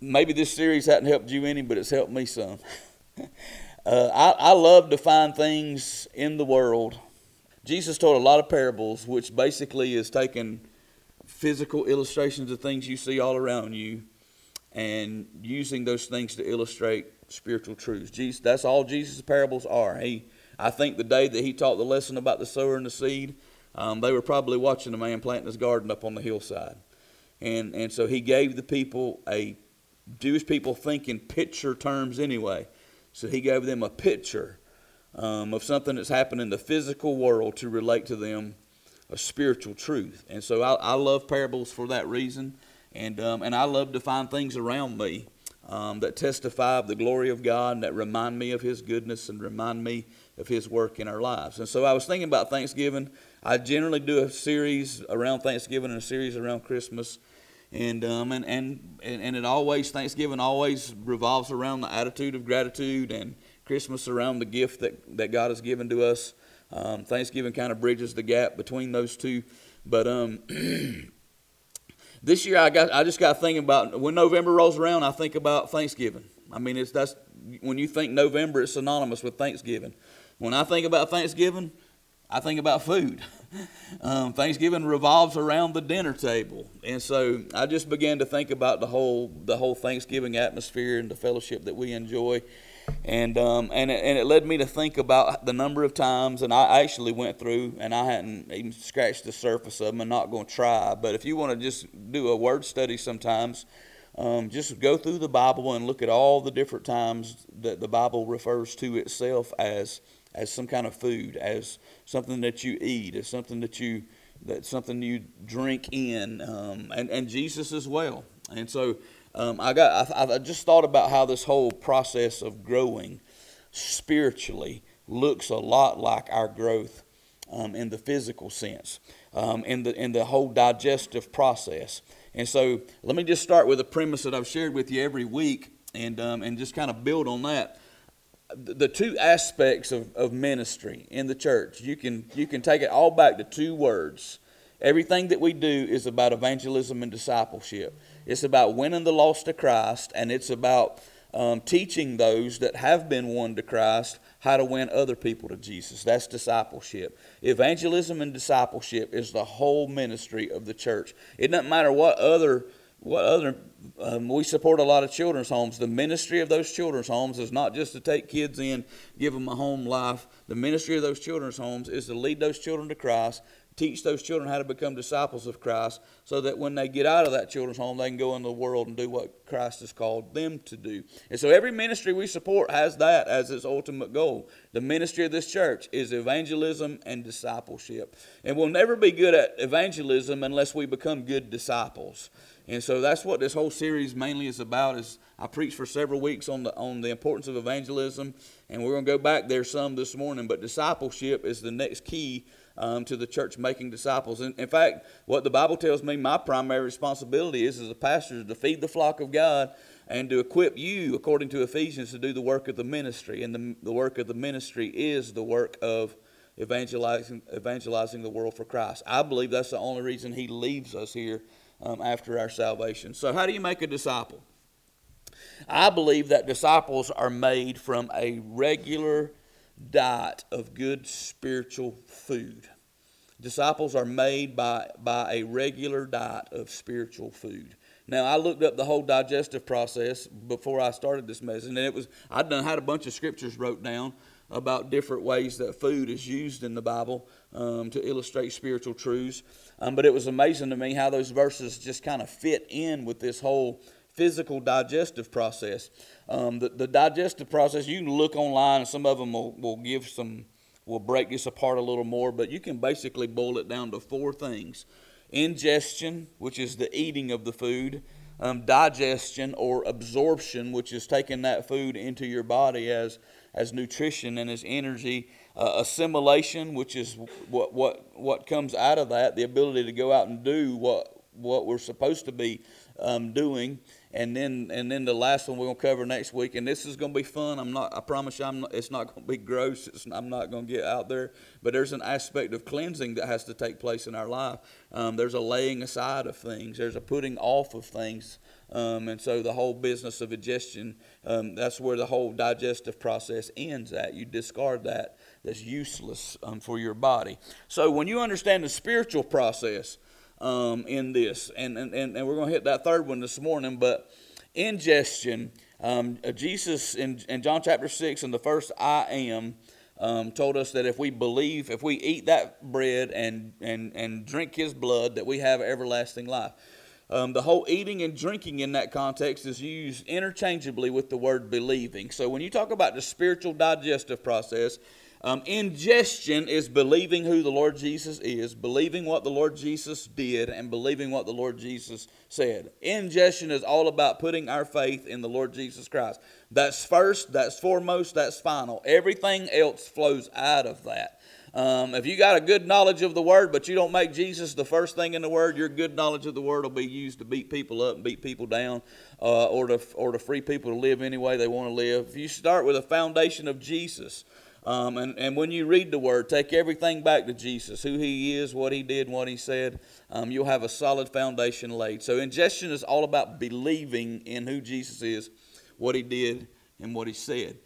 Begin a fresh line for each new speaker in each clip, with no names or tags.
maybe this series hasn't helped you any, but it's helped me some. uh, I, I love to find things in the world. Jesus told a lot of parables, which basically is taking physical illustrations of things you see all around you and using those things to illustrate spiritual truths. Jesus, that's all Jesus' parables are. He, I think the day that he taught the lesson about the sower and the seed, um, they were probably watching a man planting his garden up on the hillside. And, and so he gave the people a Jewish people think in picture terms anyway. So he gave them a picture um, of something that's happened in the physical world to relate to them a spiritual truth. And so I, I love parables for that reason. And, um, and I love to find things around me um, that testify of the glory of God and that remind me of His goodness and remind me of His work in our lives. And so I was thinking about Thanksgiving. I generally do a series around Thanksgiving and a series around Christmas and um, and, and and it always Thanksgiving always revolves around the attitude of gratitude, and Christmas around the gift that that God has given to us. Um, Thanksgiving kind of bridges the gap between those two, but um, this year I got I just got thinking about when November rolls around, I think about Thanksgiving. I mean, it's that's when you think November, it's synonymous with Thanksgiving. When I think about Thanksgiving, I think about food. Um, Thanksgiving revolves around the dinner table, and so I just began to think about the whole the whole Thanksgiving atmosphere and the fellowship that we enjoy, and um, and it, and it led me to think about the number of times, and I actually went through, and I hadn't even scratched the surface of them. I'm not going to try, but if you want to just do a word study, sometimes. Um, just go through the Bible and look at all the different times that the Bible refers to itself as as some kind of food, as something that you eat, as something that you that something you drink in, um, and and Jesus as well. And so um, I got I, I just thought about how this whole process of growing spiritually looks a lot like our growth um, in the physical sense, um, in the in the whole digestive process. And so let me just start with a premise that I've shared with you every week, and um, and just kind of build on that the two aspects of, of ministry in the church you can you can take it all back to two words. Everything that we do is about evangelism and discipleship. It's about winning the lost to christ and it's about um, teaching those that have been won to christ how to win other people to jesus. That's discipleship. Evangelism and discipleship is the whole ministry of the church. It doesn't matter what other what other um, we support a lot of children's homes. The ministry of those children's homes is not just to take kids in, give them a home life. The ministry of those children's homes is to lead those children to Christ, teach those children how to become disciples of Christ, so that when they get out of that children's home, they can go into the world and do what Christ has called them to do. And so every ministry we support has that as its ultimate goal. The ministry of this church is evangelism and discipleship. And we'll never be good at evangelism unless we become good disciples. And so that's what this whole series mainly is about. Is I preached for several weeks on the on the importance of evangelism, and we're going to go back there some this morning. But discipleship is the next key um, to the church making disciples. And in fact, what the Bible tells me my primary responsibility is as a pastor to feed the flock of God and to equip you, according to Ephesians, to do the work of the ministry. And the, the work of the ministry is the work of evangelizing evangelizing the world for Christ. I believe that's the only reason He leaves us here um, after our salvation. So, how do you make a disciple? I believe that disciples are made from a regular diet of good spiritual food. Disciples are made by, by a regular diet of spiritual food. Now I looked up the whole digestive process before I started this message, and it was I'd done had a bunch of scriptures wrote down about different ways that food is used in the Bible um, to illustrate spiritual truths. Um, but it was amazing to me how those verses just kind of fit in with this whole physical digestive process. Um, the, the, digestive process, you can look online, and some of them will, will give some, will break this apart a little more, but you can basically boil it down to four things ingestion, which is the eating of the food, um, digestion or absorption, which is taking that food into your body as, as nutrition and as energy, uh, assimilation, which is what, what, what comes out of that, the ability to go out and do what, what we're supposed to be um, doing. And then, and then the last one we're going to cover next week, and this is going to be fun. I'm not, I promise you, I'm not, it's not going to be gross. It's, I'm not going to get out there, but there's an aspect of cleansing that has to take place in our life. Um, there's a laying aside of things. There's a putting off of things Um, and so the whole business of digestion, um, that's where the whole digestive process ends at. You discard that that's useless um, for your body. So when you understand the spiritual process um, in this, and, and, and we're going to hit that third one this morning, but ingestion, um, uh, Jesus in, in John chapter 6, in the first I am, um, told us that if we believe, if we eat that bread and, and, and drink his blood, that we have everlasting life. Um, the whole eating and drinking in that context is used interchangeably with the word believing. So when you talk about the spiritual digestive process, um, ingestion is believing who the Lord Jesus is, believing what the Lord Jesus did, and believing what the Lord Jesus said. Ingestion is all about putting our faith in the Lord Jesus Christ. That's first, that's foremost, that's final. Everything else flows out of that. Um, if you got a good knowledge of the Word, but you don't make Jesus the first thing in the Word, your good knowledge of the Word will be used to beat people up and beat people down, uh, or to or to free people to live any way they want to live. If you start with a foundation of Jesus, um, and, and when you read the word, take everything back to Jesus, who he is, what he did, what he said. Um, you'll have a solid foundation laid. So ingestion is all about believing in who Jesus is, what he did, and what he said.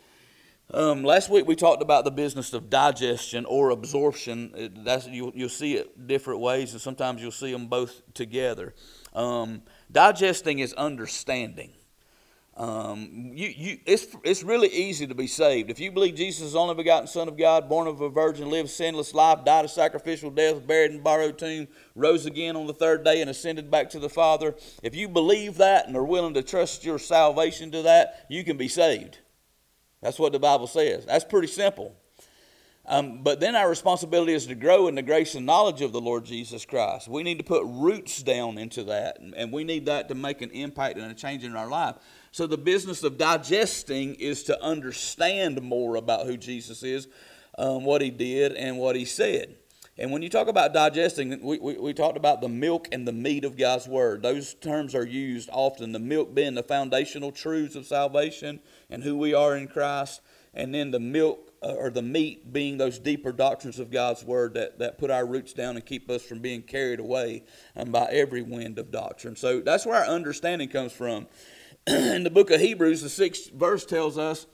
Um, last week we talked about the business of digestion or absorption. That's, you, you'll see it different ways, and sometimes you'll see them both together. Um, digesting is understanding. Um, you, you, it's, it's really easy to be saved. If you believe Jesus is the only begotten Son of God, born of a virgin, lived sinless life, died a sacrificial death, buried in a borrowed tomb, rose again on the third day, and ascended back to the Father, if you believe that and are willing to trust your salvation to that, you can be saved. That's what the Bible says. That's pretty simple. Um, but then our responsibility is to grow in the grace and knowledge of the Lord Jesus Christ. We need to put roots down into that, and we need that to make an impact and a change in our life. So the business of digesting is to understand more about who Jesus is, um, what he did, and what he said. And when you talk about digesting, we, we, we, talked about the milk and the meat of God's Word. Those terms are used often. The milk being the foundational truths of salvation and who we are in Christ, and then the milk uh, or the meat being those deeper doctrines of God's Word that, that put our roots down and keep us from being carried away um, by every wind of doctrine. So that's where our understanding comes from. in the book of Hebrews, the sixth verse tells us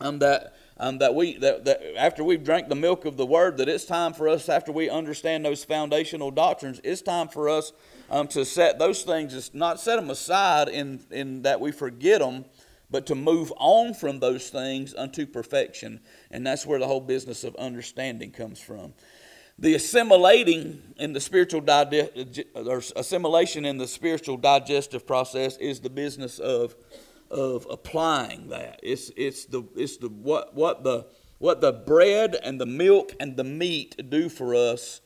um, that um, that we that, that after we've drank the milk of the word, that it's time for us after we understand those foundational doctrines, it's time for us um, to set those things, not set them aside in in that we forget them, but to move on from those things unto perfection, and that's where the whole business of understanding comes from. The assimilating in the spiritual di- or assimilation in the spiritual digestive process is the business of of applying that. It's it's the it's the what what the what the bread and the milk and the meat do for us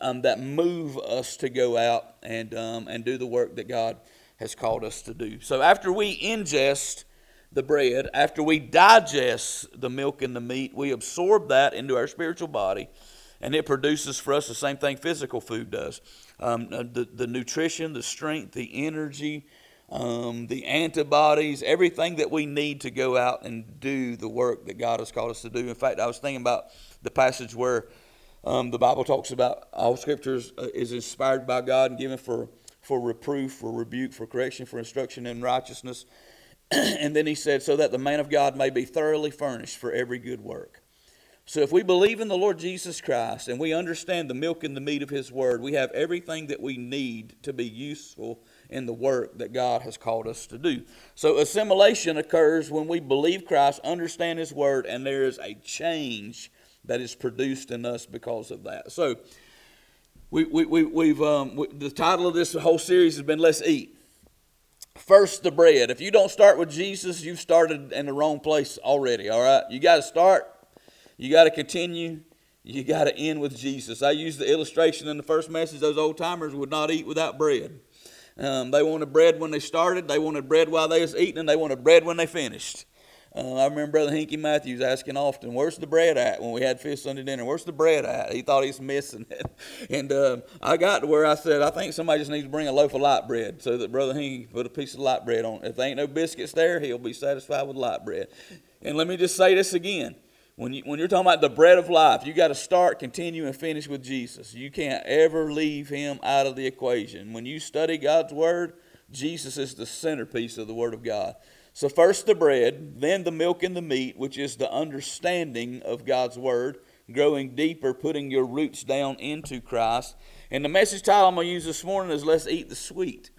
um, that move us to go out and um, and do the work that God has called us to do. So after we ingest the bread, after we digest the milk and the meat, we absorb that into our spiritual body and it produces for us the same thing physical food does um, uh, the, the nutrition, the strength, the energy, um, the antibodies, everything that we need to go out and do the work that God has called us to do. In fact, I was thinking about the passage where um, the Bible talks about all scriptures uh, is inspired by God and given for, for reproof, for rebuke, for correction, for instruction in righteousness. and then he said, so that the man of God may be thoroughly furnished for every good work. So if we believe in the Lord Jesus Christ and we understand the milk and the meat of His Word, we have everything that we need to be useful in the work that God has called us to do. So assimilation occurs when we believe Christ, understand His Word, and there is a change that is produced in us because of that. So we, we, we, we've, um, we, the title of this whole series has been Let's Eat. First, the bread. If you don't start with Jesus, you've started in the wrong place already, all right? You got to start you got to continue. You got to end with Jesus. I used the illustration in the first message those old timers would not eat without bread. Um, they wanted bread when they started, they wanted bread while they was eating, and they wanted bread when they finished. Uh, I remember Brother Hinky Matthews asking often, "Where's the bread at?" When we had fish Sunday dinner, "Where's the bread at?" He thought he was missing it, and uh, I got to where I said, "I think somebody just needs to bring a loaf of light bread," so that Brother Hinky put a piece of light bread on. If there ain't no biscuits there, he'll be satisfied with light bread. And let me just say this again: when, you, when you're talking about the bread of life, you got to start, continue, and finish with Jesus. You can't ever leave him out of the equation. When you study God's Word, Jesus is the centerpiece of the Word of God. So, first the bread, then the milk and the meat, which is the understanding of God's Word, growing deeper, putting your roots down into Christ. And the message title I'm going to use this morning is Let's Eat the Sweet.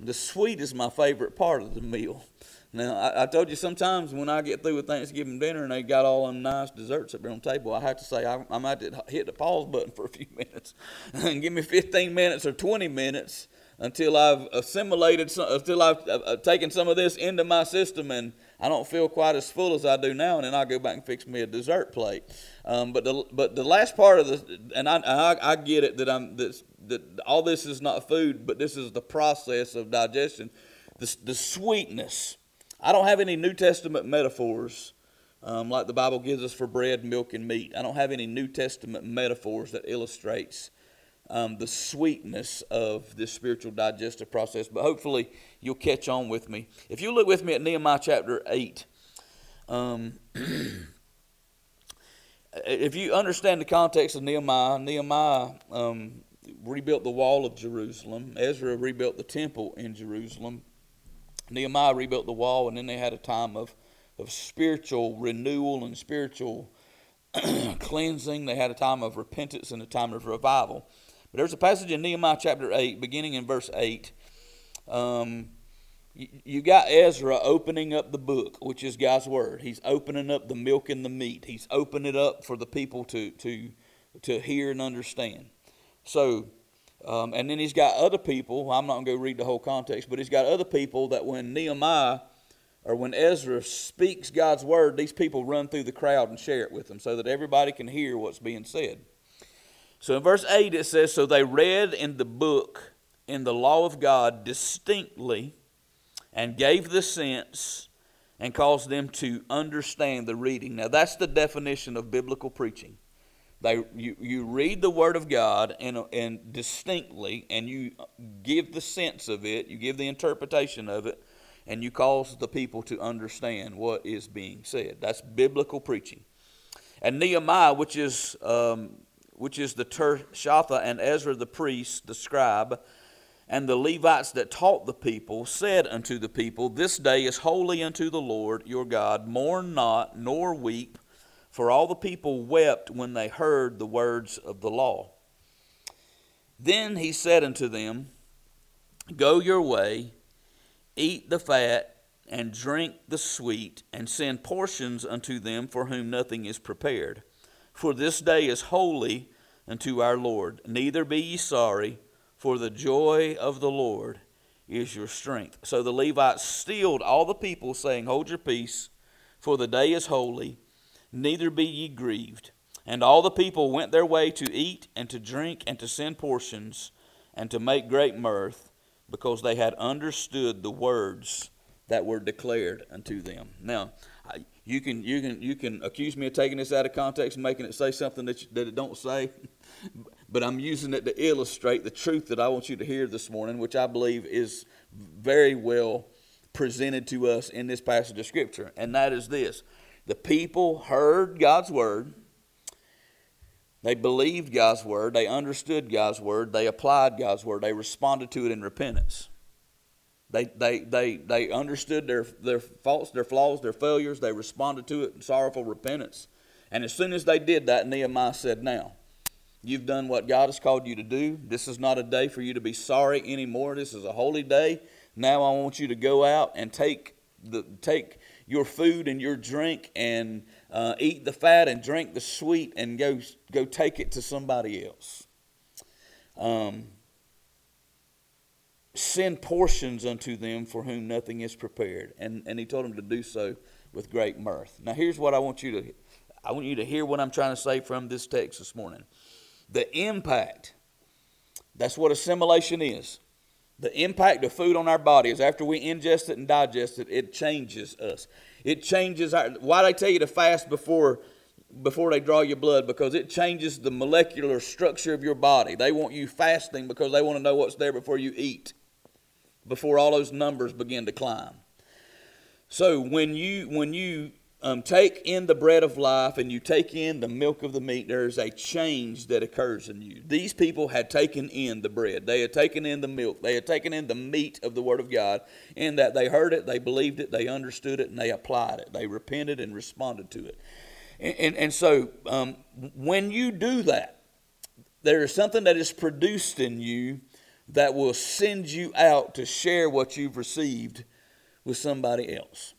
The sweet is my favorite part of the meal. Now, I, I, told you sometimes when I get through with Thanksgiving dinner and they got all them nice desserts up there on the table, I have to say I, I might hit the pause button for a few minutes and give me 15 minutes or 20 minutes until I've assimilated, some, until I've uh, taken some of this into my system and I don't feel quite as full as I do now, and then I'll go back and fix me a dessert plate. Um, but the but the last part of the and I, I, I get it that I'm that, that all this is not food, but this is the process of digestion, the, the sweetness I don't have any New Testament metaphors um, like the Bible gives us for bread, milk, and meat. I don't have any New Testament metaphors that illustrates um, the sweetness of this spiritual digestive process. But hopefully you'll catch on with me. If you look with me at Nehemiah chapter 8, um, if you understand the context of Nehemiah, Nehemiah um, rebuilt the wall of Jerusalem. Ezra rebuilt the temple in Jerusalem. Nehemiah rebuilt the wall, and then they had a time of, of spiritual renewal and spiritual cleansing. They had a time of repentance and a time of revival. But there's a passage in Nehemiah chapter 8, beginning in verse 8. Um, you, you got Ezra opening up the book, which is God's word. He's opening up the milk and the meat. He's opening it up for the people to, to, to hear and understand. So um, and then he's got other people, I'm not going to go read the whole context, but he's got other people that when Nehemiah or when Ezra speaks God's word, these people run through the crowd and share it with them so that everybody can hear what's being said. So in verse 8 it says, So they read in the book, in the law of God, distinctly, and gave the sense and caused them to understand the reading. Now that's the definition of biblical preaching. They, you, you read the Word of God and, and distinctly, and you give the sense of it, you give the interpretation of it, and you cause the people to understand what is being said. That's biblical preaching. And Nehemiah, which is, um, which is the Tirshatha and Ezra the priest, the scribe, and the Levites that taught the people, said unto the people, This day is holy unto the Lord your God. Mourn not, nor weep. For all the people wept when they heard the words of the law. Then he said unto them, Go your way, eat the fat, and drink the sweet, and send portions unto them for whom nothing is prepared. For this day is holy unto our Lord. Neither be ye sorry, for the joy of the Lord is your strength. So the Levites stilled all the people, saying, Hold your peace, for the day is holy neither be ye grieved. And all the people went their way to eat and to drink and to send portions and to make great mirth, because they had understood the words that were declared unto them. Now, you can you can you can accuse me of taking this out of context and making it say something that you, that it don't say, but I'm using it to illustrate the truth that I want you to hear this morning, which I believe is very well presented to us in this passage of scripture, and that is this: the people heard God's word. They believed God's word. They understood God's word. They applied God's word. They responded to it in repentance. They, they, they, they understood their, their faults, their flaws, their failures. They responded to it in sorrowful repentance. And as soon as they did that, Nehemiah said, Now, you've done what God has called you to do. This is not a day for you to be sorry anymore. This is a holy day. Now I want you to go out and take the take your food and your drink and uh, eat the fat and drink the sweet and go, go take it to somebody else. Um, send portions unto them for whom nothing is prepared. And, and he told them to do so with great mirth. Now, here's what I want you to I want you to hear what I'm trying to say from this text this morning. The impact, that's what assimilation is. The impact of food on our bodies after we ingest it and digest it, it changes us. It changes our. Why they tell you to fast before before they draw your blood? Because it changes the molecular structure of your body. They want you fasting because they want to know what's there before you eat, before all those numbers begin to climb. So when you when you um, take in the bread of life and you take in the milk of the meat, there is a change that occurs in you. These people had taken in the bread, they had taken in the milk, they had taken in the meat of the Word of God, in that they heard it, they believed it, they understood it, and they applied it. They repented and responded to it. And, and, and so um, when you do that, there is something that is produced in you that will send you out to share what you've received with somebody else.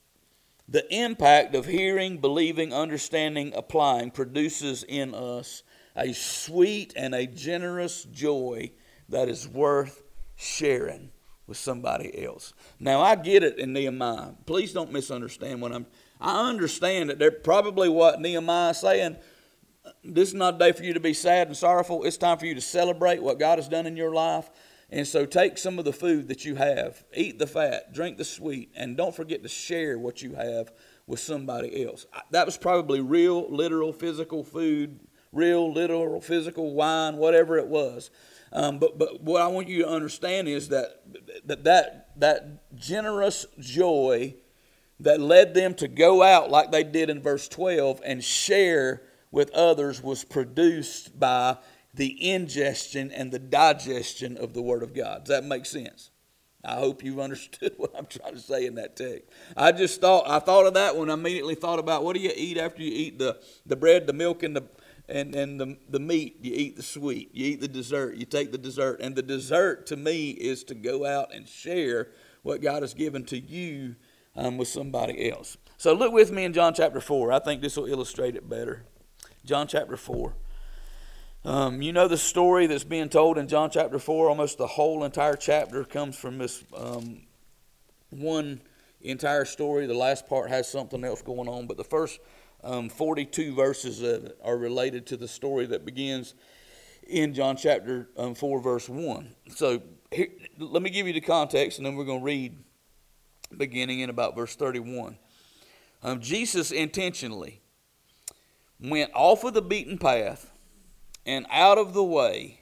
The impact of hearing, believing, understanding, applying produces in us a sweet and a generous joy that is worth sharing with somebody else. Now I get it in Nehemiah. Please don't misunderstand what I'm I understand that they're probably what Nehemiah is saying. This is not a day for you to be sad and sorrowful. It's time for you to celebrate what God has done in your life. And so take some of the food that you have, eat the fat, drink the sweet, and don't forget to share what you have with somebody else. That was probably real, literal, physical food, real, literal, physical wine, whatever it was. Um, but, but what I want you to understand is that, that that that generous joy that led them to go out like they did in verse 12 and share with others was produced by the ingestion and the digestion of the Word of God. Does that make sense? I hope you've understood what I'm trying to say in that text. I just thought I thought of that when I immediately thought about what do you eat after you eat the, the bread, the milk, and the and, and the, the meat, you eat the sweet, you eat the dessert, you take the dessert. And the dessert to me is to go out and share what God has given to you um, with somebody else. So look with me in John chapter 4. I think this will illustrate it better. John chapter 4. Um, you know the story that's being told in John chapter 4. Almost the whole entire chapter comes from this um, one entire story. The last part has something else going on, but the first um, 42 verses are related to the story that begins in John chapter um, 4, verse 1. So here, let me give you the context, and then we're going to read beginning in about verse 31. Um, Jesus intentionally went off of the beaten path and out of the way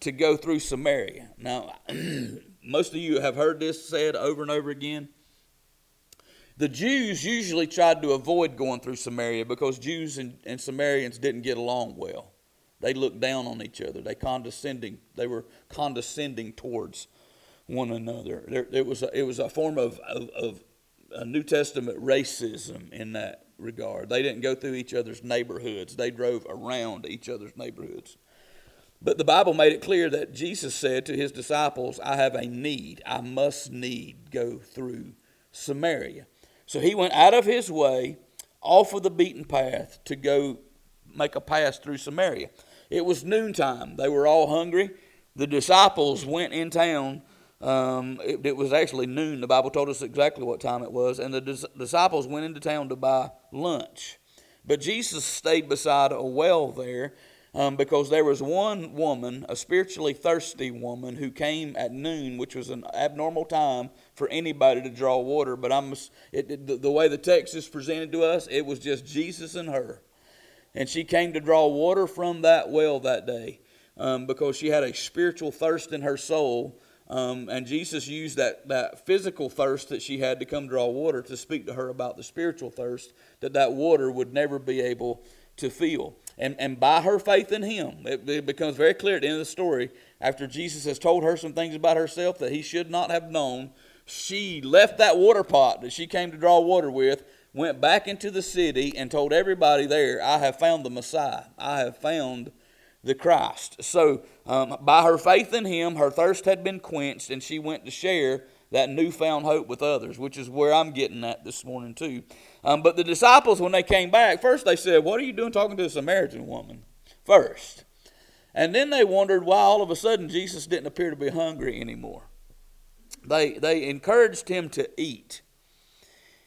to go through Samaria. Now, most of you have heard this said over and over again. The Jews usually tried to avoid going through Samaria because Jews and, and Samaritans didn't get along well. They looked down on each other. They condescending. They were condescending towards one another. There, it was a, it was a form of, of, of a New Testament racism in that regard. They didn't go through each other's neighborhoods, they drove around each other's neighborhoods. But the Bible made it clear that Jesus said to his disciples, I have a need. I must need go through Samaria. So he went out of his way, off of the beaten path, to go make a pass through Samaria. It was noontime. They were all hungry. The disciples went in town um, it, it, was actually noon. The Bible told us exactly what time it was. And the dis- disciples went into town to buy lunch. But Jesus stayed beside a well there um, because there was one woman, a spiritually thirsty woman, who came at noon, which was an abnormal time for anybody to draw water. But I'm, it, it, the, the way the text is presented to us, it was just Jesus and her. And she came to draw water from that well that day um, because she had a spiritual thirst in her soul um, and Jesus used that, that physical thirst that she had to come draw water to speak to her about the spiritual thirst that that water would never be able to feel. And, and by her faith in him, it, it becomes very clear at the end of the story, after Jesus has told her some things about herself that he should not have known, she left that water pot that she came to draw water with, went back into the city, and told everybody there, I have found the Messiah. I have found the Christ. So, um, by her faith in Him, her thirst had been quenched, and she went to share that newfound hope with others, which is where I'm getting at this morning, too. Um, but the disciples, when they came back, first they said, What are you doing talking to a Samaritan woman? First. And then they wondered why all of a sudden Jesus didn't appear to be hungry anymore. They, they encouraged him to eat.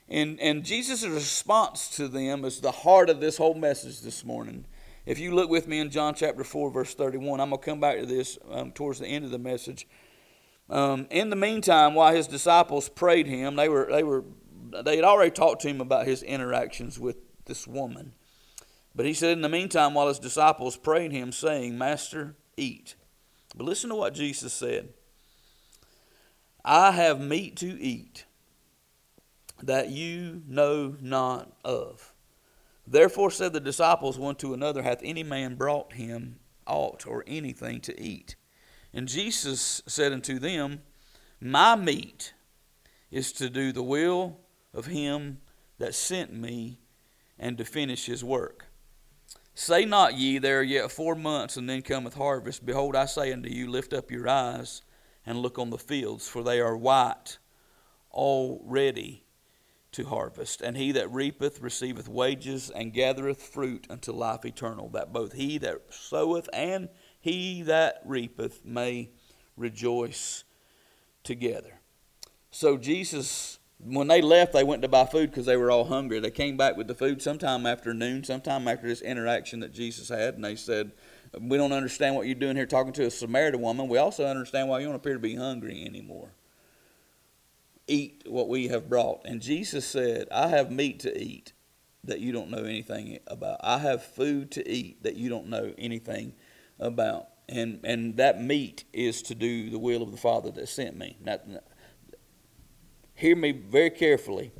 And, and Jesus' response to them is the heart of this whole message this morning. If you look with me in John chapter 4, verse 31, I'm going to come back to this um, towards the end of the message. Um, in the meantime, while his disciples prayed him, they were they were they had already talked to him about his interactions with this woman. But he said, in the meantime, while his disciples prayed him, saying, Master, eat. But listen to what Jesus said I have meat to eat that you know not of. Therefore said the disciples one to another, Hath any man brought him aught or anything to eat? And Jesus said unto them, My meat is to do the will of him that sent me and to finish his work. Say not ye, There are yet four months, and then cometh harvest. Behold, I say unto you, Lift up your eyes and look on the fields, for they are white already to harvest. And he that reapeth receiveth wages and gathereth fruit unto life eternal, that both he that soweth and he that reapeth may rejoice together. So Jesus, when they left, they went to buy food because they were all hungry. They came back with the food sometime after noon, sometime after this interaction that Jesus had, and they said, We don't understand what you're doing here talking to a Samaritan woman. We also understand why you don't appear to be hungry anymore eat what we have brought. And Jesus said, I have meat to eat that you don't know anything about. I have food to eat that you don't know anything about. And, and that meat is to do the will of the Father that sent me. Now, hear me very carefully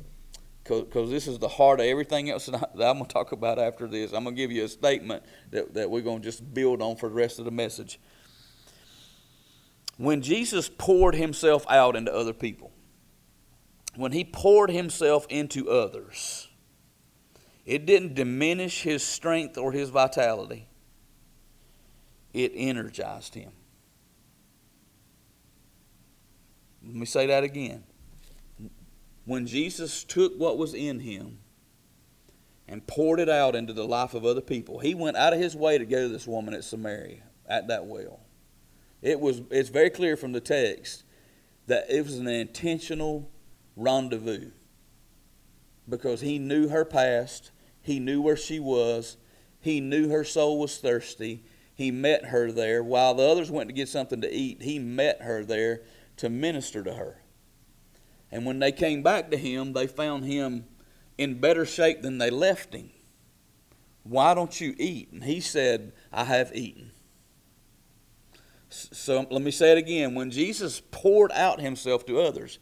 because this is the heart of everything else that, I'm going to talk about after this. I'm going to give you a statement that, that we're going to just build on for the rest of the message. When Jesus poured himself out into other people, when he poured himself into others, it didn't diminish his strength or his vitality, it energized him. Let me say that again. When Jesus took what was in him and poured it out into the life of other people, he went out of his way to go to this woman at Samaria at that well. It was it's very clear from the text that it was an intentional rendezvous because he knew her past, he knew where she was, he knew her soul was thirsty. He met her there. While the others went to get something to eat, he met her there to minister to her. And when they came back to him, they found him in better shape than they left him. Why don't you eat? And he said, I have eaten. So let me say it again. When Jesus poured out himself to others,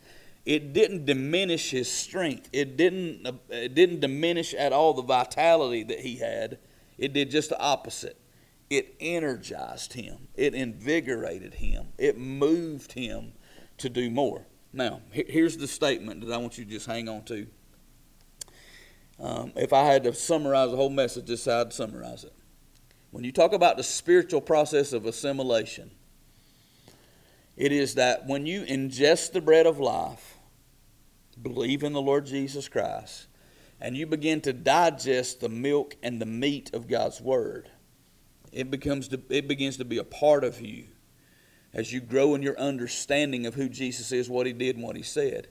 it didn't diminish his strength. It didn't, it didn't diminish at all the vitality that he had. It did just the opposite. It energized him, it invigorated him, it moved him to do more. Now, here's the statement that I want you to just hang on to. Um, if I had to summarize the whole message, this how I'd summarize it. When you talk about the spiritual process of assimilation, it is that when you ingest the bread of life, believe in the Lord Jesus Christ, and you begin to digest the milk and the meat of God's Word, it, becomes to, it begins to be a part of you as you grow in your understanding of who Jesus is, what He did, and what He said.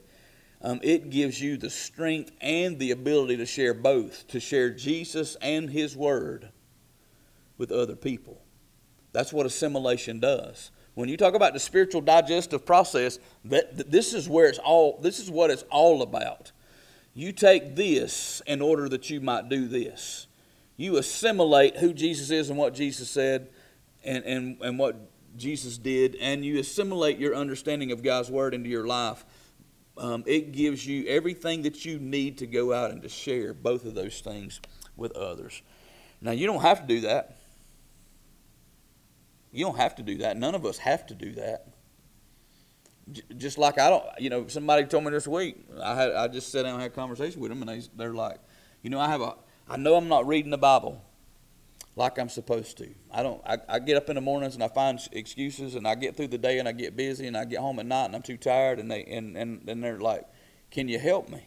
Um, it gives you the strength and the ability to share both, to share Jesus and His Word with other people. That's what assimilation does. When you talk about the spiritual digestive process, that this is where it's all this is what it's all about. You take this in order that you might do this. You assimilate who Jesus is and what Jesus said and, and, and what Jesus did, and you assimilate your understanding of God's word into your life. Um, it gives you everything that you need to go out and to share both of those things with others. Now, you don't have to do that. You don't have to do that. None of us have to do that. J- just like I don't, you know, somebody told me this week. I had I just sat down and had a conversation with them, and they they're like, you know, I have a, I know I'm not reading the Bible like I'm supposed to. I don't. I, I get up in the mornings and I find excuses, and I get through the day and I get busy, and I get home at night and I'm too tired, and they and and, and they're like, can you help me?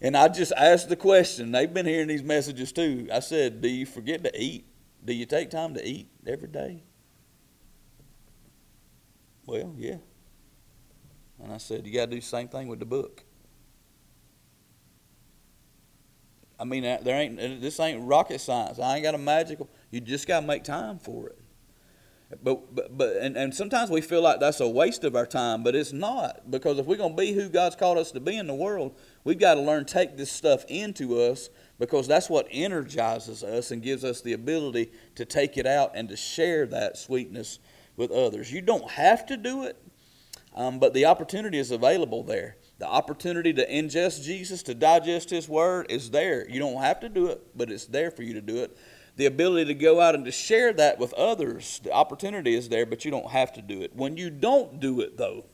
And I just asked the question. They've been hearing these messages too. I said, Do you forget to eat? Do you take time to eat every day? Well, yeah. And I said, You got to do the same thing with the book. I mean, uh, there ain't this ain't rocket science. I ain't got a magical. You just got to make time for it. But but but and, and sometimes we feel like that's a waste of our time, but it's not because if we're gonna be who God's called us to be in the world, we've got to learn to take this stuff into us because that's what energizes us and gives us the ability to take it out and to share that sweetness with others. You don't have to do it, um, but the opportunity is available there. The opportunity to ingest Jesus, to digest His Word, is there. You don't have to do it, but it's there for you to do it. The ability to go out and to share that with others, the opportunity is there, but you don't have to do it. When you don't do it, though,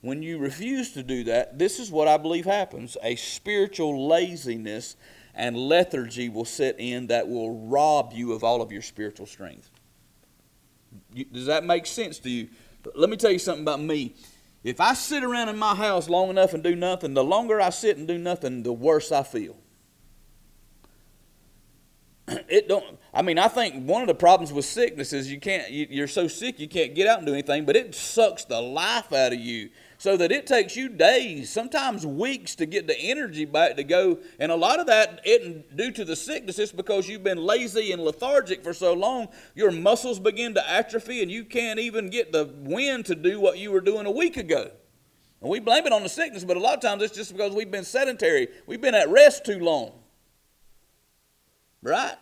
when you refuse to do that, this is what I believe happens a spiritual laziness and lethargy will set in that will rob you of all of your spiritual strength. Does that make sense to you? Let me tell you something about me. If I sit around in my house long enough and do nothing, the longer I sit and do nothing, the worse I feel. It don't. I mean, I think one of the problems with sickness is you can't. You, are so sick you can't get out and do anything, but it sucks the life out of you so that it takes you days, sometimes weeks, to get the energy back to go. And a lot of that isn't due to the sickness, it's because you've been lazy and lethargic for so long, your muscles begin to atrophy and you can't even get the wind to do what you were doing a week ago. And we blame it on the sickness, but a lot of times it's just because we've been sedentary, we've been at rest too long. Right?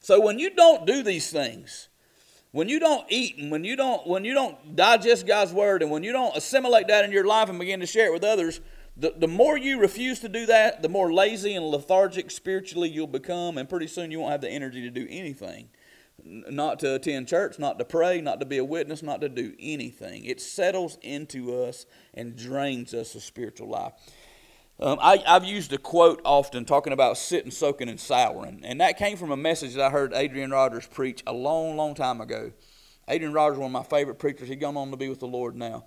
So when you don't do these things, when you don't eat and when you don't when you don't digest God's word and when you don't assimilate that in your life and begin to share it with others, the, the more you refuse to do that, the more lazy and lethargic spiritually you'll become, and pretty soon you won't have the energy to do anything. Not to attend church, not to pray, not to be a witness, not to do anything. It settles into us and drains us of spiritual life. Um, I, have used a quote often talking about sitting, soaking, and souring, and that came from a message that I heard Adrian Rogers preach a long, long time ago. Adrian Rogers, one of my favorite preachers, he's gone on to be with the Lord now.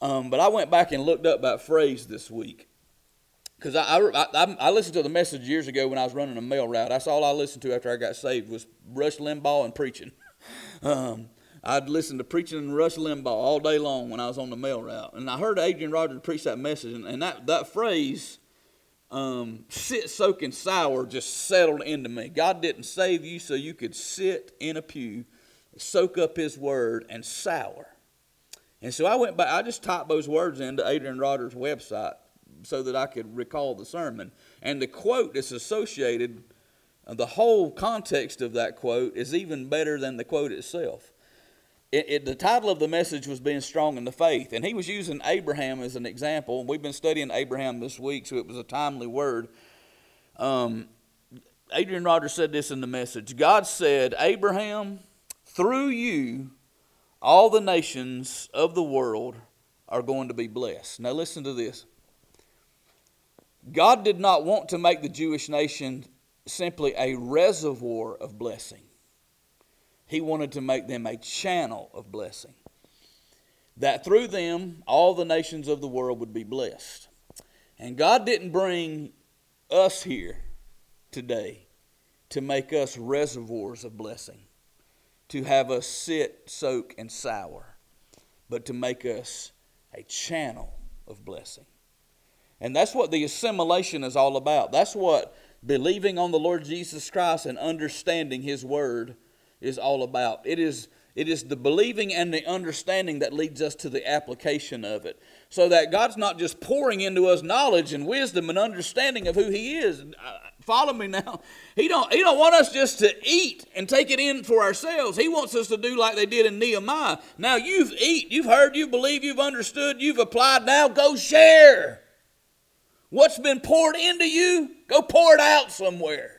Um, but I went back and looked up that phrase this week because I, I, I, listened to the message years ago when I was running a mail route. That's all I listened to after I got saved was Rush Limbaugh and preaching. um, I'd listen to preaching and Rush Limbaugh all day long when I was on the mail route. And I heard Adrian Rogers preach that message, and, and that, that phrase, um, sit, soak, and sour, just settled into me. God didn't save you so you could sit in a pew, soak up His word, and sour. And so I went back, I just typed those words into Adrian Rogers' website so that I could recall the sermon. And the quote that's associated, uh, the whole context of that quote is even better than the quote itself it, it, the title of the message was being strong in the faith. And he was using abraham as an example. And we've been studying abraham this week so it was a timely word. Um, adrian rogers said this in the message. God said abraham through you all the nations of the world are going to be blessed. Now listen to this. God did not want to make the jewish nation simply a reservoir of blessing he wanted to make them a channel of blessing. That through them, all the nations of the world would be blessed. And God didn't bring us here today to make us reservoirs of blessing, to have us sit, soak, and sour, but to make us a channel of blessing. And that's what the assimilation is all about. That's what believing on the Lord Jesus Christ and understanding His Word is all about. It is, it is the believing and the understanding that leads us to the application of it. So that God's not just pouring into us knowledge and wisdom and understanding of who He is. Uh, follow me now. He don't, he don't want us just to eat and take it in for ourselves. He wants us to do like they did in Nehemiah. Now you've eat, you've heard, you believe, you've understood, you've applied. Now go share. What's been poured into you, go pour it out somewhere.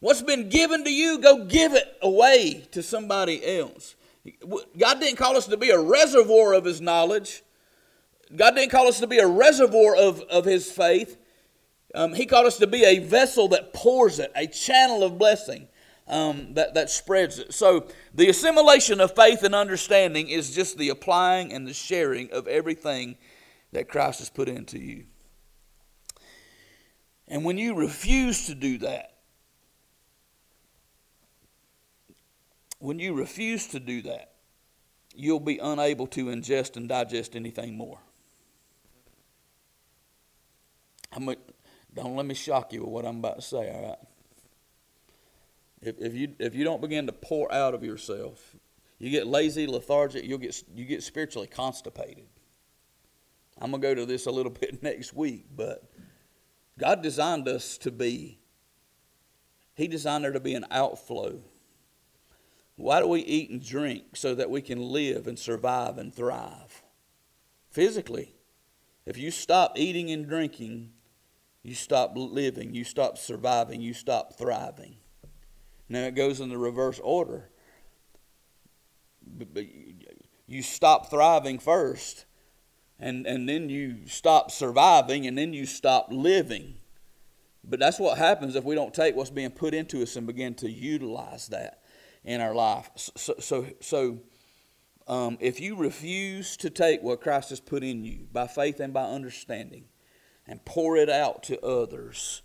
What's been given to you, go give it away to somebody else. God didn't call us to be a reservoir of His knowledge. God didn't call us to be a reservoir of, of His faith. Um, he called us to be a vessel that pours it, a channel of blessing um, that, that spreads it. So the assimilation of faith and understanding is just the applying and the sharing of everything that Christ has put into you. And when you refuse to do that, When you refuse to do that, you'll be unable to ingest and digest anything more. I'm a, don't let me shock you with what I'm about to say, all right? If, if, you, if you don't begin to pour out of yourself, you get lazy, lethargic, you'll get, you get spiritually constipated. I'm going to go to this a little bit next week, but God designed us to be, He designed there to be an outflow why do we eat and drink? So that we can live and survive and thrive physically, If you stop eating and drinking, you stop living, you stop surviving, you stop thriving. Now it goes in the reverse order. But you stop thriving first, and, and then you stop surviving, and then you stop living. But that's what happens if we don't take what's being put into us and begin to utilize that in our life. So, so, so um, if you refuse to take what Christ has put in you by faith and by understanding and pour it out to others,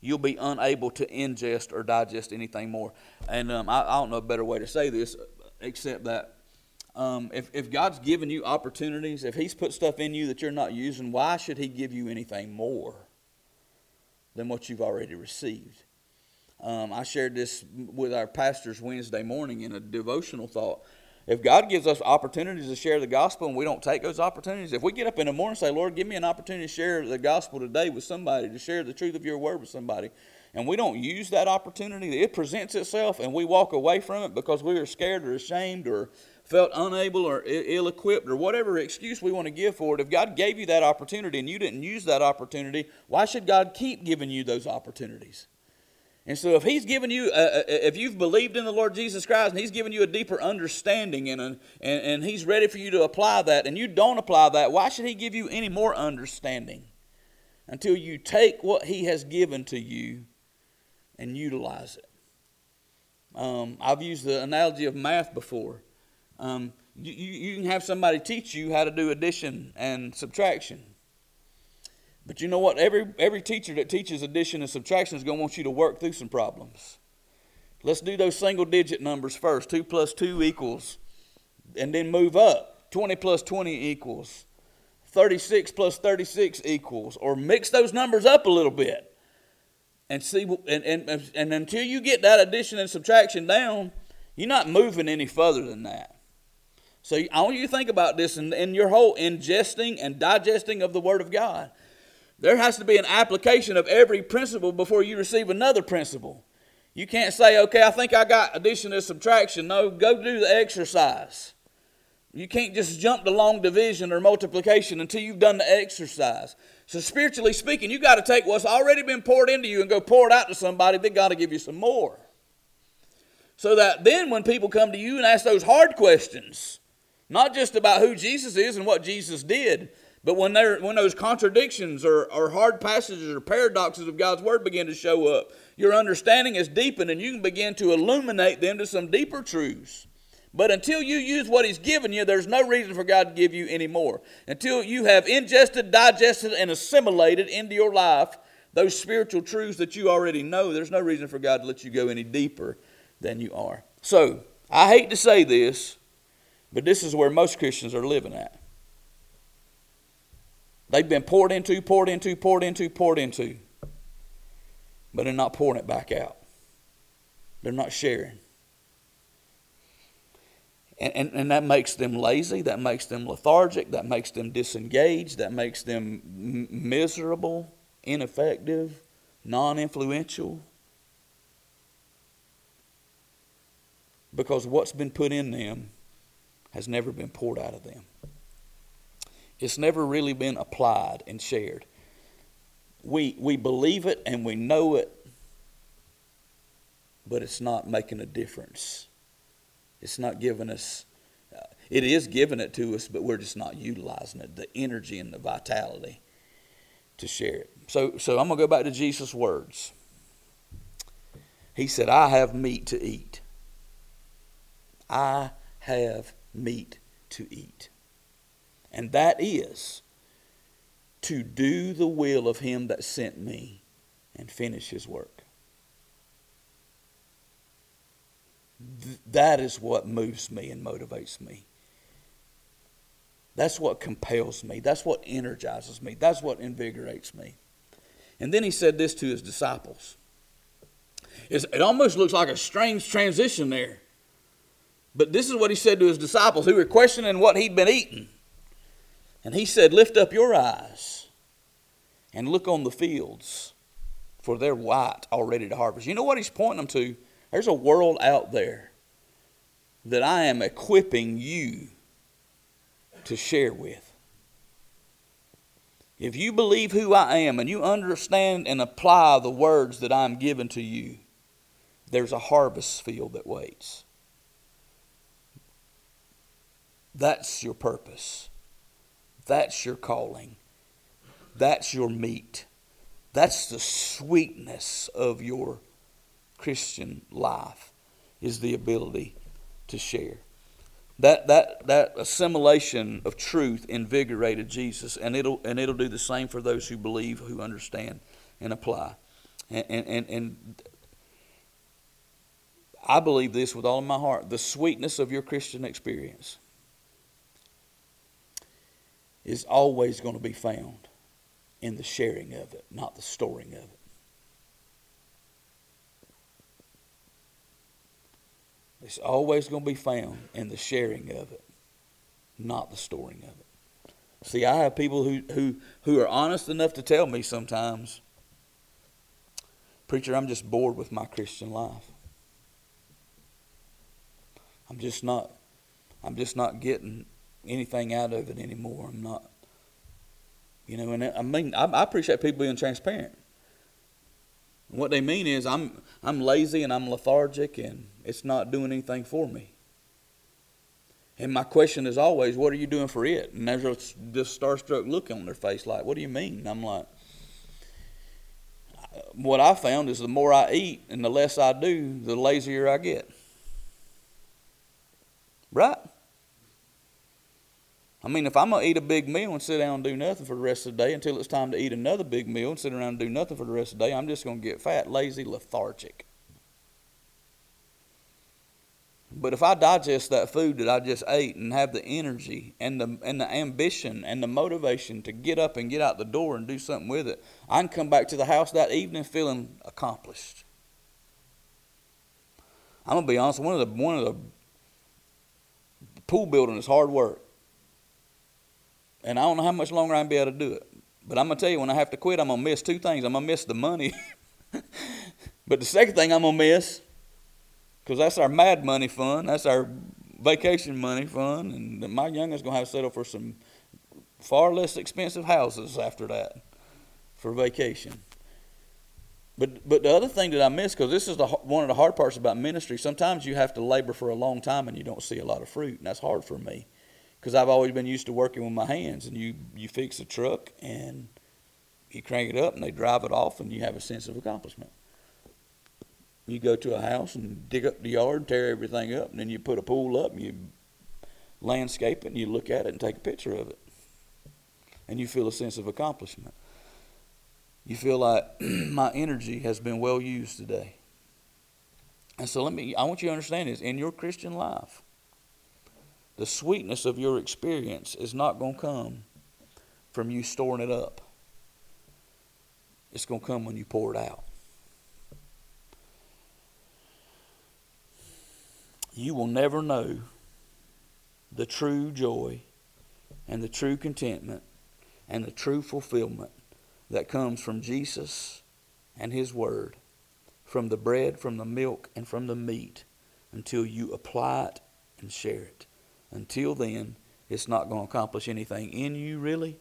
you'll be unable to ingest or digest anything more. And um, I, I, don't know a better way to say this except that um, if, if God's given you opportunities, if He's put stuff in you that you're not using, why should He give you anything more than what you've already received? Um, I shared this with our pastors Wednesday morning in a devotional thought. If God gives us opportunities to share the gospel and we don't take those opportunities, if we get up in the morning and say, Lord, give me an opportunity to share the gospel today with somebody, to share the truth of your word with somebody, and we don't use that opportunity, it presents itself and we walk away from it because we are scared or ashamed or felt unable or ill equipped or whatever excuse we want to give for it, if God gave you that opportunity and you didn't use that opportunity, why should God keep giving you those opportunities? And so, if He's given you, uh, uh, if you've believed in the Lord Jesus Christ and He's given you a deeper understanding and, and, and He's ready for you to apply that, and you don't apply that, why should He give you any more understanding until you take what He has given to you and utilize it? Um, I've used the analogy of math before. Um, you, you can have somebody teach you how to do addition and subtraction. But you know what? Every, every teacher that teaches addition and subtraction is going to want you to work through some problems. Let's do those single digit numbers first 2 plus 2 equals, and then move up. 20 plus 20 equals. 36 plus 36 equals. Or mix those numbers up a little bit. And see, and, and, and until you get that addition and subtraction down, you're not moving any further than that. So I want you to think about this in, in your whole ingesting and digesting of the Word of God. There has to be an application of every principle before you receive another principle. You can't say, okay, I think I got addition and subtraction. No, go do the exercise. You can't just jump to long division or multiplication until you've done the exercise. So, spiritually speaking, you got to take what's already been poured into you and go pour it out to somebody. They got to give you some more. So that then when people come to you and ask those hard questions, not just about who Jesus is and what Jesus did, but when, when those contradictions or, or hard passages or paradoxes of God's Word begin to show up, your understanding is deepened and you can begin to illuminate them to some deeper truths. But until you use what He's given you, there's no reason for God to give you any more. Until you have ingested, digested, and assimilated into your life those spiritual truths that you already know, there's no reason for God to let you go any deeper than you are. So, I hate to say this, but this is where most Christians are living at. They've been poured into, poured into, poured into, poured into. But they're not pouring it back out. They're not sharing. And, and, and, that makes them lazy, that makes them lethargic, that makes them disengaged, that makes them m- miserable, ineffective, non influential. Because what's been put in them has never been poured out of them. It's never really been applied and shared. We, we believe it and we know it, but it's not making a difference. It's not giving us, uh, it is giving it to us, but we're just not utilizing it, the energy and the vitality to share it. So, so I'm going to go back to Jesus' words. He said, I have meat to eat. I have meat to eat and that is to do the will of him that sent me and finish his work. Th- that is what moves me and motivates me. That's what compels me. That's what energizes me. That's what invigorates me. And then he said this to his disciples. it almost looks like a strange transition there. But this is what he said to his disciples who were questioning what he'd been eating. And he said, Lift up your eyes and look on the fields, for they're white already to harvest. You know what he's pointing them to? There's a world out there that I am equipping you to share with. If you believe who I am and you understand and apply the words that I'm giving to you, there's a harvest field that waits. That's your purpose. That's your calling. That's your meat. That's the sweetness of your Christian life is the ability to share. That, that, that assimilation of truth invigorated Jesus, and it'll, and it'll do the same for those who believe, who understand, and apply. And, and, and I believe this with all of my heart the sweetness of your Christian experience is always going to be found in the sharing of it, not the storing of it. It's always going to be found in the sharing of it, not the storing of it. See, I have people who, who, who are honest enough to tell me sometimes, Preacher, I'm just bored with my Christian life. I'm just not I'm just not getting anything out of it anymore. I'm not you know, and I mean I, I appreciate people being transparent. What they mean is I'm I'm lazy and I'm lethargic and it's not doing anything for me. And my question is always, what are you doing for it? And there's this starstruck look on their face, like, what do you mean? I'm like, what I found is the more I eat and the less I do, the lazier I get. Right? I mean, if I'm going to eat a big meal and sit down and do nothing for the rest of the day until it's time to eat another big meal and sit around and do nothing for the rest of the day, I'm just going to get fat, lazy, lethargic. But if I digest that food that I just ate and have the energy and the, and the ambition and the motivation to get up and get out the door and do something with it, I can come back to the house that evening feeling accomplished. I'm gonna be honest. One of the one of the pool building is hard work, and I don't know how much longer I'm be able to do it. But I'm gonna tell you, when I have to quit, I'm gonna miss two things. I'm gonna miss the money, but the second thing I'm gonna miss because that's our mad money fund. That's our vacation money fund. And my youngest going to have to settle for some far less expensive houses after that for vacation. But, but the other thing that I miss, because this is the, one of the hard parts about ministry, sometimes you have to labor for a long time and you don't see a lot of fruit. And that's hard for me because I've always been used to working with my hands. And you, you fix a truck and you crank it up and they drive it off and you have a sense of accomplishment. You go to a house and dig up the yard, tear everything up, and then you put a pool up and you landscape it and you look at it and take a picture of it. And you feel a sense of accomplishment. You feel like my energy has been well used today. And so let me I want you to understand this in your Christian life. The sweetness of your experience is not going to come from you storing it up. It's going to come when you pour it out. you will never know the true joy and the true contentment and the true fulfillment that comes from Jesus and His Word, from the bread, from the milk, and from the meat, until you apply it and share it. Until then, it's not going to accomplish anything in you, really,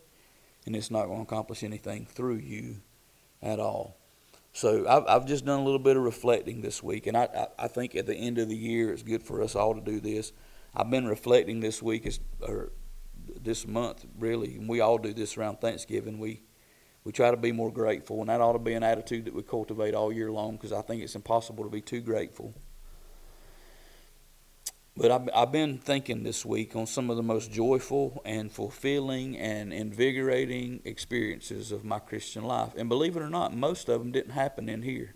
and it's not going to accomplish anything through you at all. So I've, I've just done a little bit of reflecting this week, and I, I, I think at the end of the year it's good for us all to do this. I've been reflecting this week, or this month, really, and we all do this around Thanksgiving. We we try to be more grateful, and that ought to be an attitude that we cultivate all year long because I think it's impossible to be too grateful. But I've, I've been thinking this week on some of the most joyful and fulfilling and invigorating experiences of my Christian life. And believe it or not, most of them didn't happen in here.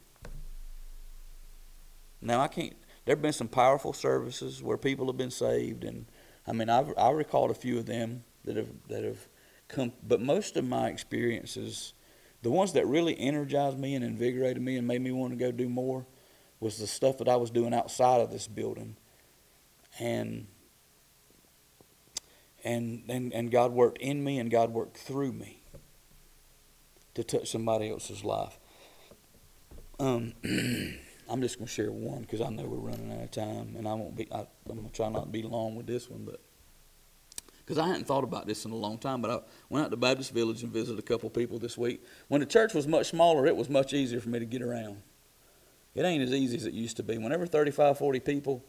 Now, I can't, there have been some powerful services where people have been saved. And I mean, I've, I recalled a few of them that have, that have come, but most of my experiences, the ones that really energized me and invigorated me and made me want to go do more, was the stuff that I was doing outside of this building and and and, and God worked in me and God worked through me to touch somebody else's life. Um, I'm just going to share one because I know we're running out of time, and I won't be. I, am going to try not to be long with this one, but because I hadn't thought about this in a long time. But I went out to Baptist Village and visited a couple people this week. When the church was much smaller, it was much easier for me to get around. It ain't as easy as it used to be. Whenever 35, 40 people,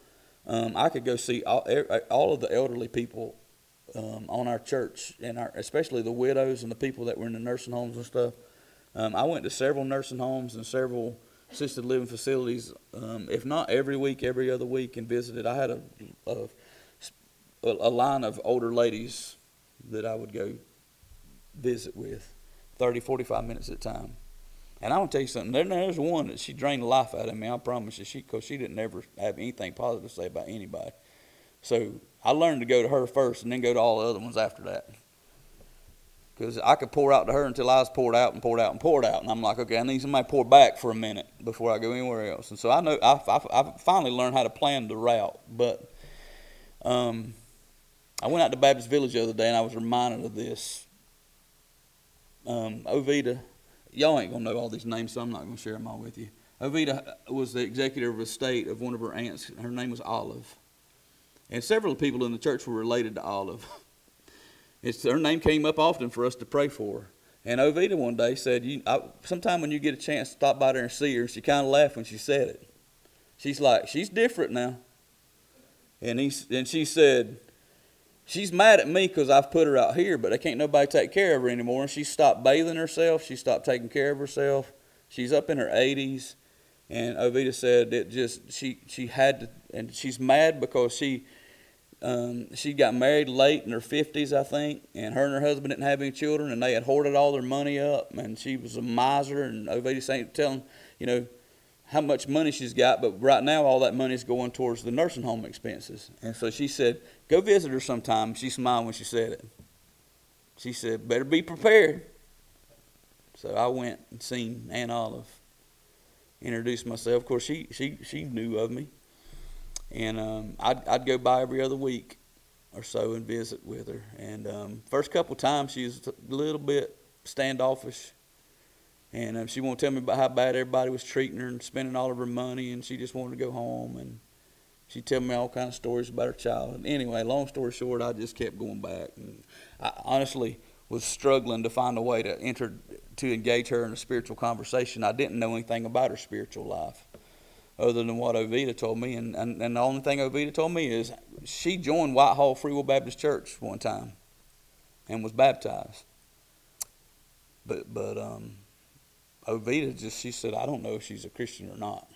um, I could go see all, all of the elderly people um, on our church, and our, especially the widows and the people that were in the nursing homes and stuff. Um, I went to several nursing homes and several assisted living facilities, um, if not every week, every other week, and visited. I had a, a, a line of older ladies that I would go visit with, 30, 45 minutes at a time. And I'm gonna tell you something. There, there's one that she drained the life out of me. I promise you, she because she didn't ever have anything positive to say about anybody. So I learned to go to her first, and then go to all the other ones after that because I could pour out to her until I was poured out and poured out and poured out, and I'm like, okay, I need somebody to pour back for a minute before I go anywhere else. And so I know I, I, I finally learned how to plan the route. But um, I went out to Baptist Village the other day, and I was reminded of this. Um, Ovita, y'all ain't gonna know all these names, so I'm not gonna share them all with you. Ovita was the executive of estate of one of her aunts. Her name was Olive, and several people in the church were related to Olive. It's, her name came up often for us to pray for. And Ovita one day said, you, I, sometime when you get a chance to stop by there and see her, she kind of laughed when she said it. She's like, she's different now. And, he, and she said, she's mad at me because I've put her out here, but I can't nobody take care of her anymore. And she stopped bathing herself. She stopped taking care of herself. She's up in her 80s. And Ovita said it just, she, she had to, and she's mad because she, um, she got married late in her 50s, I think, and her and her husband didn't have any children, and they had hoarded all their money up, and she was a miser, and Ovita ain't telling, you know, how much money she's got, but right now all that money is going towards the nursing home expenses. And so she said, go visit her sometime. She smiled when she said it. She said, better be prepared. So I went and seen Aunt Olive, introduced myself. Of course, she, she, she knew of me. And um, I'd, I'd go by every other week or so and visit with her. And um, first couple times she was a little bit standoffish. And um, she won't tell me about how bad everybody was treating her and spending all of her money, and she just wanted to go home. And she'd tell me all kind of stories about her child. Anyway, long story short, I just kept going back. And I honestly was struggling to find a way to enter to engage her in a spiritual conversation. I didn't know anything about her spiritual life other than what Ovita told me. And, and, and the only thing Ovita told me is she joined Whitehall Free Will Baptist Church one time and was baptized. But, but um, Ovita just, she said, I don't know if she's a Christian or not.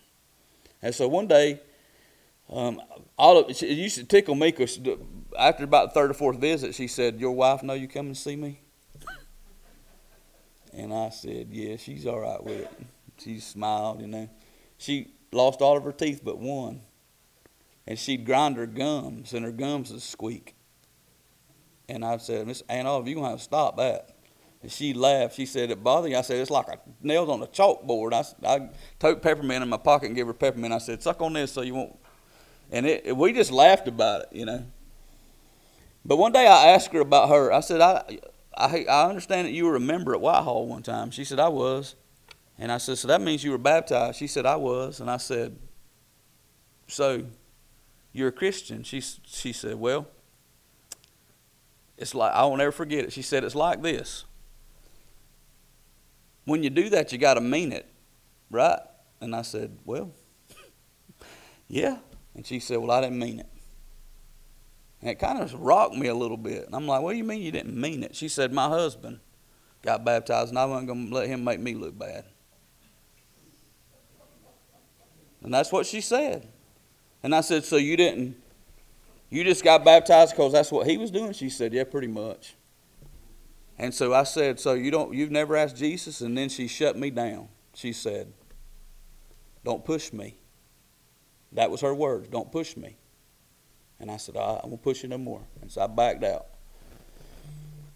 And so one day, um, all of, it used to tickle me because after about the third or fourth visit, she said, Your wife know you come and see me? And I said, Yeah, she's all right with it. She smiled, you know. She lost all of her teeth but one. And she'd grind her gums, and her gums would squeak. And I said, Miss Aunt Olive, you're going to have to stop that. And she laughed. She said, It bothers you? I said, It's like a nails on a chalkboard. I, I took peppermint in my pocket and gave her peppermint. I said, Suck on this so you won't. And it, we just laughed about it, you know. But one day I asked her about her. I said, I, I, I understand that you were a member at Whitehall one time. She said, I was. And I said, So that means you were baptized? She said, I was. And I said, So you're a Christian? She, she said, Well, it's like, I won't ever forget it. She said, It's like this. When you do that, you got to mean it, right? And I said, Well, yeah. And she said, Well, I didn't mean it. And it kind of rocked me a little bit. And I'm like, What do you mean you didn't mean it? She said, My husband got baptized, and I wasn't going to let him make me look bad. And that's what she said. And I said, So you didn't, you just got baptized because that's what he was doing? She said, Yeah, pretty much. And so I said, So you don't, you've never asked Jesus? And then she shut me down. She said, Don't push me. That was her words, don't push me. And I said, I won't push you no more. And so I backed out.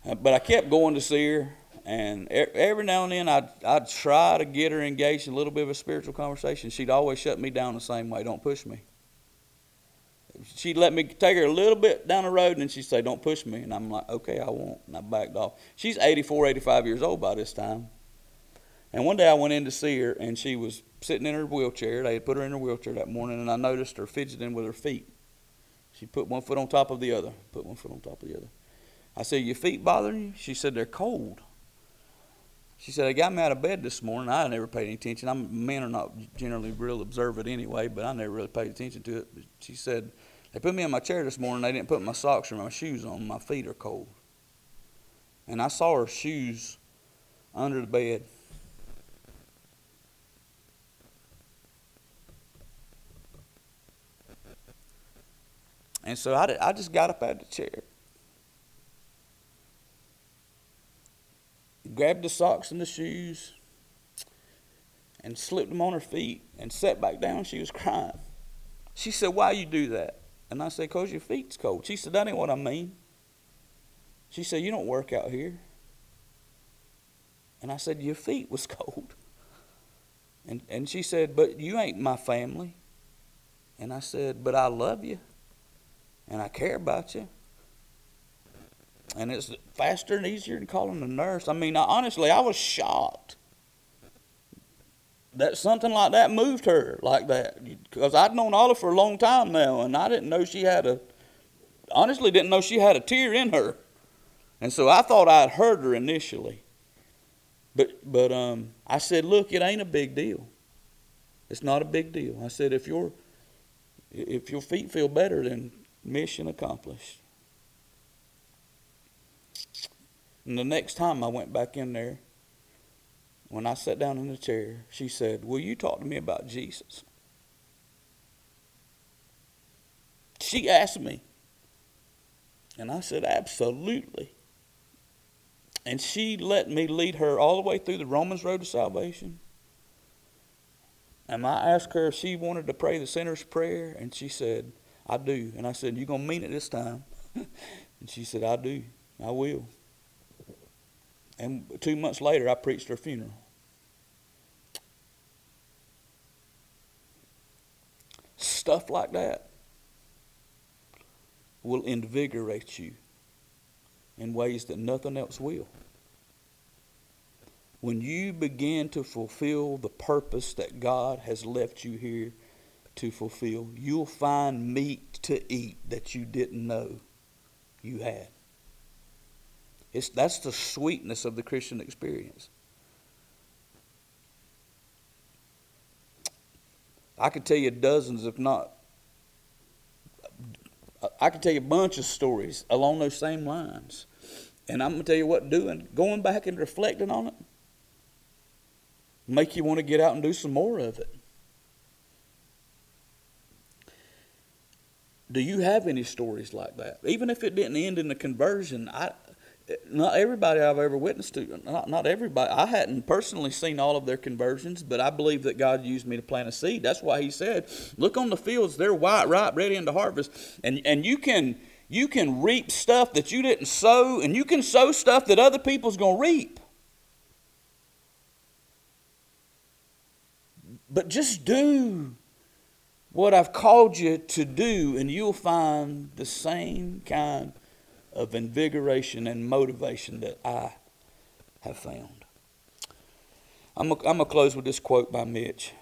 Uh, but I kept going to see her. And every now and then I'd, I'd try to get her engaged in a little bit of a spiritual conversation. She'd always shut me down the same way don't push me. She'd let me take her a little bit down the road and she'd say, Don't push me. And I'm like, Okay, I won't. And I backed off. She's 84, 85 years old by this time. And one day I went in to see her and she was sitting in her wheelchair. They had put her in her wheelchair that morning and I noticed her fidgeting with her feet. She put one foot on top of the other, put one foot on top of the other. I said, Your feet bothering you? She said, They're cold. She said, They got me out of bed this morning. I never paid any attention. I'm, men are not generally real observant anyway, but I never really paid attention to it. But she said, They put me in my chair this morning. They didn't put my socks or my shoes on. My feet are cold. And I saw her shoes under the bed. And so I, did, I just got up out of the chair. Grabbed the socks and the shoes and slipped them on her feet and sat back down. She was crying. She said, Why you do that? And I said, Because your feet's cold. She said, That ain't what I mean. She said, You don't work out here. And I said, Your feet was cold. And, and she said, But you ain't my family. And I said, But I love you and I care about you. And it's faster and easier than calling a nurse. I mean, I, honestly, I was shocked that something like that moved her like that. Because I'd known Olive for a long time now, and I didn't know she had a, honestly, didn't know she had a tear in her. And so I thought I'd hurt her initially. But, but um, I said, look, it ain't a big deal. It's not a big deal. I said, if your if your feet feel better, then Mission accomplished. And the next time I went back in there, when I sat down in the chair, she said, Will you talk to me about Jesus? She asked me. And I said, Absolutely. And she let me lead her all the way through the Romans Road to Salvation. And I asked her if she wanted to pray the sinner's prayer, and she said, I do. And I said, You going to mean it this time? and she said, I do. I will. And two months later, I preached her funeral. Stuff like that will invigorate you in ways that nothing else will. When you begin to fulfill the purpose that God has left you here to fulfill, you'll find meat to eat that you didn't know you had. It's, that's the sweetness of the Christian experience. I could tell you dozens, if not, I could tell you a bunch of stories along those same lines. And I'm going to tell you what, doing, going back and reflecting on it, make you want to get out and do some more of it. Do you have any stories like that? Even if it didn't end in a conversion, I, not everybody I've ever witnessed to, not, not everybody, I hadn't personally seen all of their conversions, but I believe that God used me to plant a seed. That's why He said, Look on the fields, they're white, ripe, ready into harvest. And, and you can. You can reap stuff that you didn't sow, and you can sow stuff that other people's going to reap. But just do what I've called you to do, and you'll find the same kind of invigoration and motivation that I have found. I'm going to close with this quote by Mitch.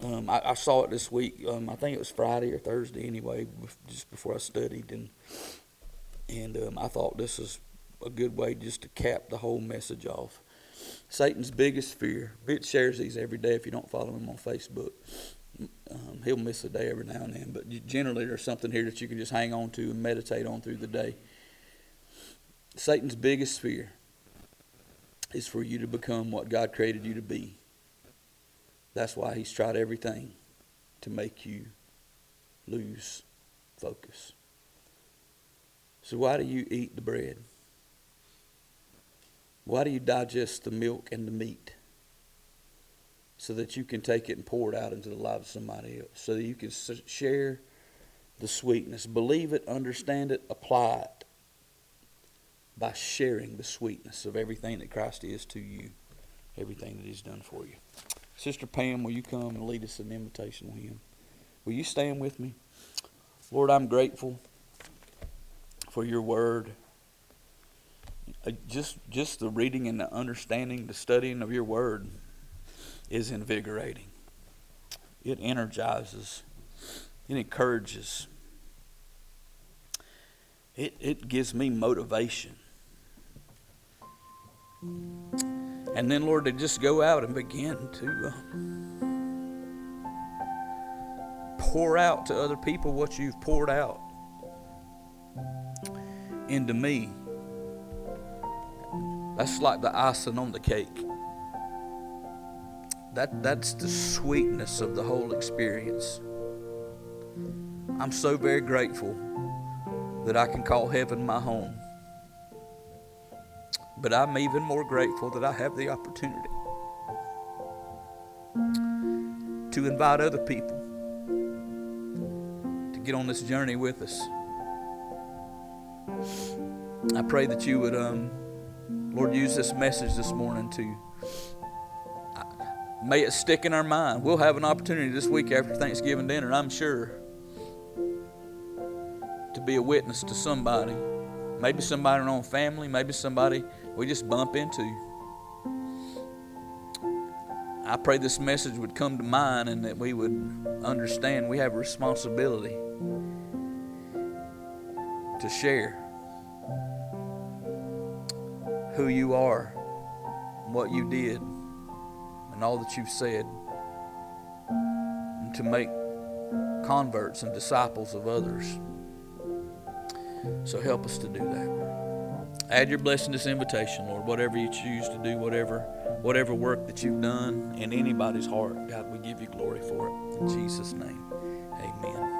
Um, I, I, saw it this week. Um, I think it was Friday or Thursday, anyway, just before I studied, and and um, I thought this is a good way just to cap the whole message off. Satan's biggest fear. Mitch shares these every day if you don't follow him on Facebook. Um, he'll miss a day every now and then, but generally there's something here that you can just hang on to and meditate on through the day. Satan's biggest fear is for you to become what God created you to be. That's why he's tried everything to make you lose focus. So, why do you eat the bread? Why do you digest the milk and the meat? So that you can take it and pour it out into the life of somebody else. So that you can share the sweetness. Believe it, understand it, apply it by sharing the sweetness of everything that Christ is to you, everything that He's done for you. Sister Pam, will you come and lead us in invitation hymn? Will you stand with me? Lord, I'm grateful for your word. Uh, just just the reading and the understanding, the studying of your word is invigorating. It energizes. It encourages. it, it gives me motivation. And then, Lord, to just go out and begin to uh, pour out to other people what you've poured out into me. That's like the icing on the cake. That, that's the sweetness of the whole experience. I'm so very grateful that I can call heaven my home. But I'm even more grateful that I have the opportunity to invite other people to get on this journey with us. I pray that you would, um, Lord, use this message this morning to may it stick in our mind. We'll have an opportunity this week after Thanksgiving dinner, I'm sure, to be a witness to somebody. Maybe somebody in our own family, maybe somebody we just bump into. I pray this message would come to mind and that we would understand we have a responsibility to share who you are, what you did, and all that you've said, and to make converts and disciples of others. So help us to do that. Add your blessing to this invitation, Lord. Whatever you choose to do, whatever whatever work that you've done in anybody's heart, God, we give you glory for it. In Jesus' name, amen.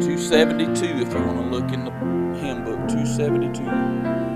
272, if you want to look in the hymn book, 272.